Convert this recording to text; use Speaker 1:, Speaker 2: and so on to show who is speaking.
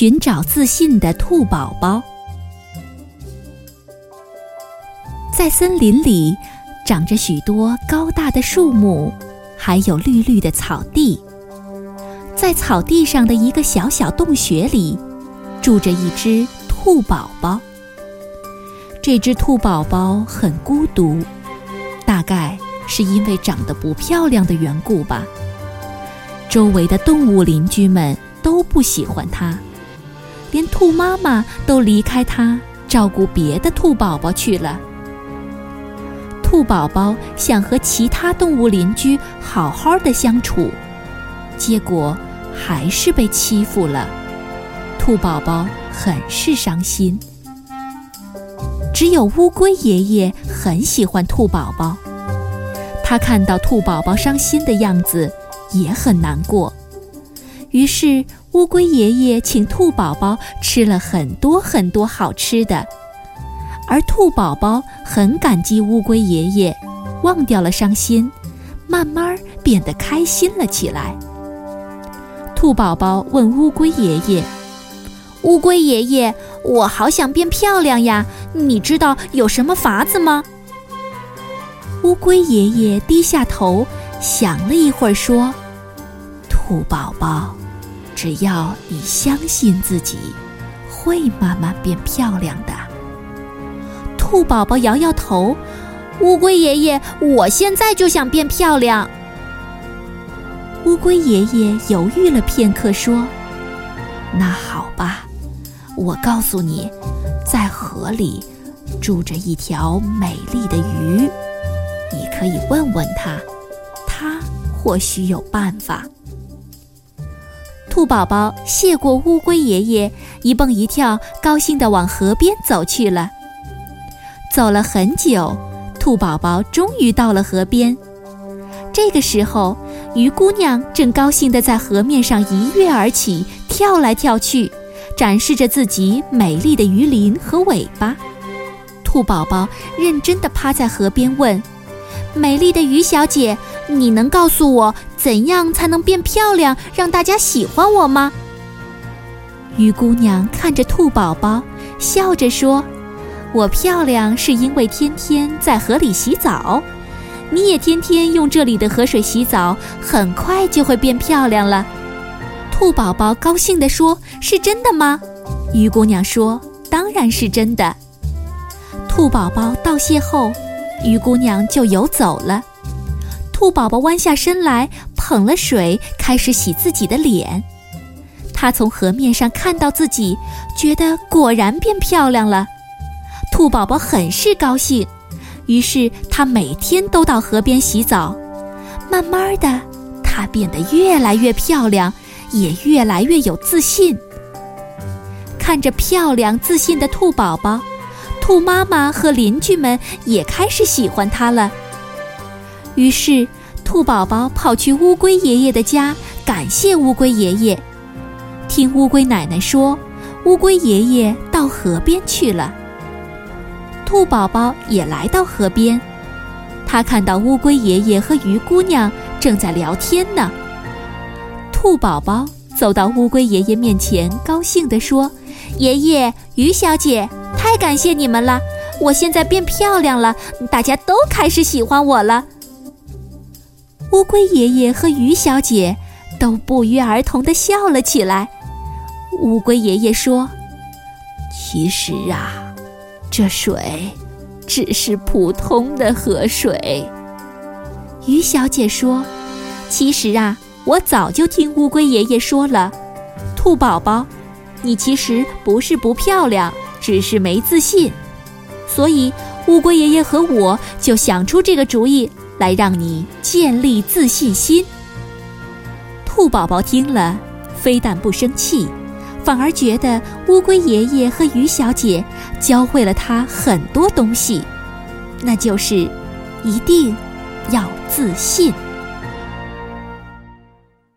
Speaker 1: 寻找自信的兔宝宝。在森林里，长着许多高大的树木，还有绿绿的草地。在草地上的一个小小洞穴里，住着一只兔宝宝。这只兔宝宝很孤独，大概是因为长得不漂亮的缘故吧。周围的动物邻居们都不喜欢它，连兔妈妈都离开它，照顾别的兔宝宝去了。兔宝宝想和其他动物邻居好好的相处，结果。还是被欺负了，兔宝宝很是伤心。只有乌龟爷爷很喜欢兔宝宝，他看到兔宝宝伤心的样子也很难过。于是乌龟爷爷请兔宝宝吃了很多很多好吃的，而兔宝宝很感激乌龟爷爷，忘掉了伤心，慢慢变得开心了起来。兔宝宝问乌龟爷爷：“
Speaker 2: 乌龟爷爷，我好想变漂亮呀，你知道有什么法子吗？”
Speaker 1: 乌龟爷爷低下头想了一会儿，说：“兔宝宝，只要你相信自己，会慢慢变漂亮的。”
Speaker 2: 兔宝宝摇摇头：“乌龟爷爷，我现在就想变漂亮。”
Speaker 1: 乌龟爷爷犹豫了片刻，说：“那好吧，我告诉你，在河里住着一条美丽的鱼，你可以问问他，他或许有办法。”
Speaker 2: 兔宝宝谢过乌龟爷爷，一蹦一跳，高兴地往河边走去了。走了很久，兔宝宝终于到了河边。这个时候，鱼姑娘正高兴地在河面上一跃而起，跳来跳去，展示着自己美丽的鱼鳞和尾巴。兔宝宝认真地趴在河边问：“美丽的鱼小姐，你能告诉我怎样才能变漂亮，让大家喜欢我吗？”
Speaker 1: 鱼姑娘看着兔宝宝，笑着说：“我漂亮是因为天天在河里洗澡。”你也天天用这里的河水洗澡，很快就会变漂亮了。
Speaker 2: 兔宝宝高兴地说：“是真的吗？”
Speaker 1: 鱼姑娘说：“当然是真的。”兔宝宝道谢后，鱼姑娘就游走了。兔宝宝弯下身来，捧了水，开始洗自己的脸。他从河面上看到自己，觉得果然变漂亮了。兔宝宝很是高兴。于是他每天都到河边洗澡，慢慢的，她变得越来越漂亮，也越来越有自信。看着漂亮自信的兔宝宝，兔妈妈和邻居们也开始喜欢她了。于是，兔宝宝跑去乌龟爷爷的家，感谢乌龟爷爷。听乌龟奶奶说，乌龟爷爷到河边去了。兔宝宝也来到河边，他看到乌龟爷爷和鱼姑娘正在聊天呢。兔宝宝走到乌龟爷爷面前，高兴地说：“
Speaker 2: 爷爷，鱼小姐，感谢你们了！我现在变漂亮了，大家都开始喜欢我了。”
Speaker 1: 乌龟爷爷和鱼小姐都不约而同地笑了起来。乌龟爷爷说：“其实啊。”这水只是普通的河水，
Speaker 2: 鱼小姐说：“其实啊，我早就听乌龟爷爷说了，兔宝宝，你其实不是不漂亮，只是没自信。所以乌龟爷爷和我就想出这个主意来，让你建立自信心。”
Speaker 1: 兔宝宝听了，非但不生气。反而觉得乌龟爷爷和鱼小姐教会了他很多东西，那就是一定要自信。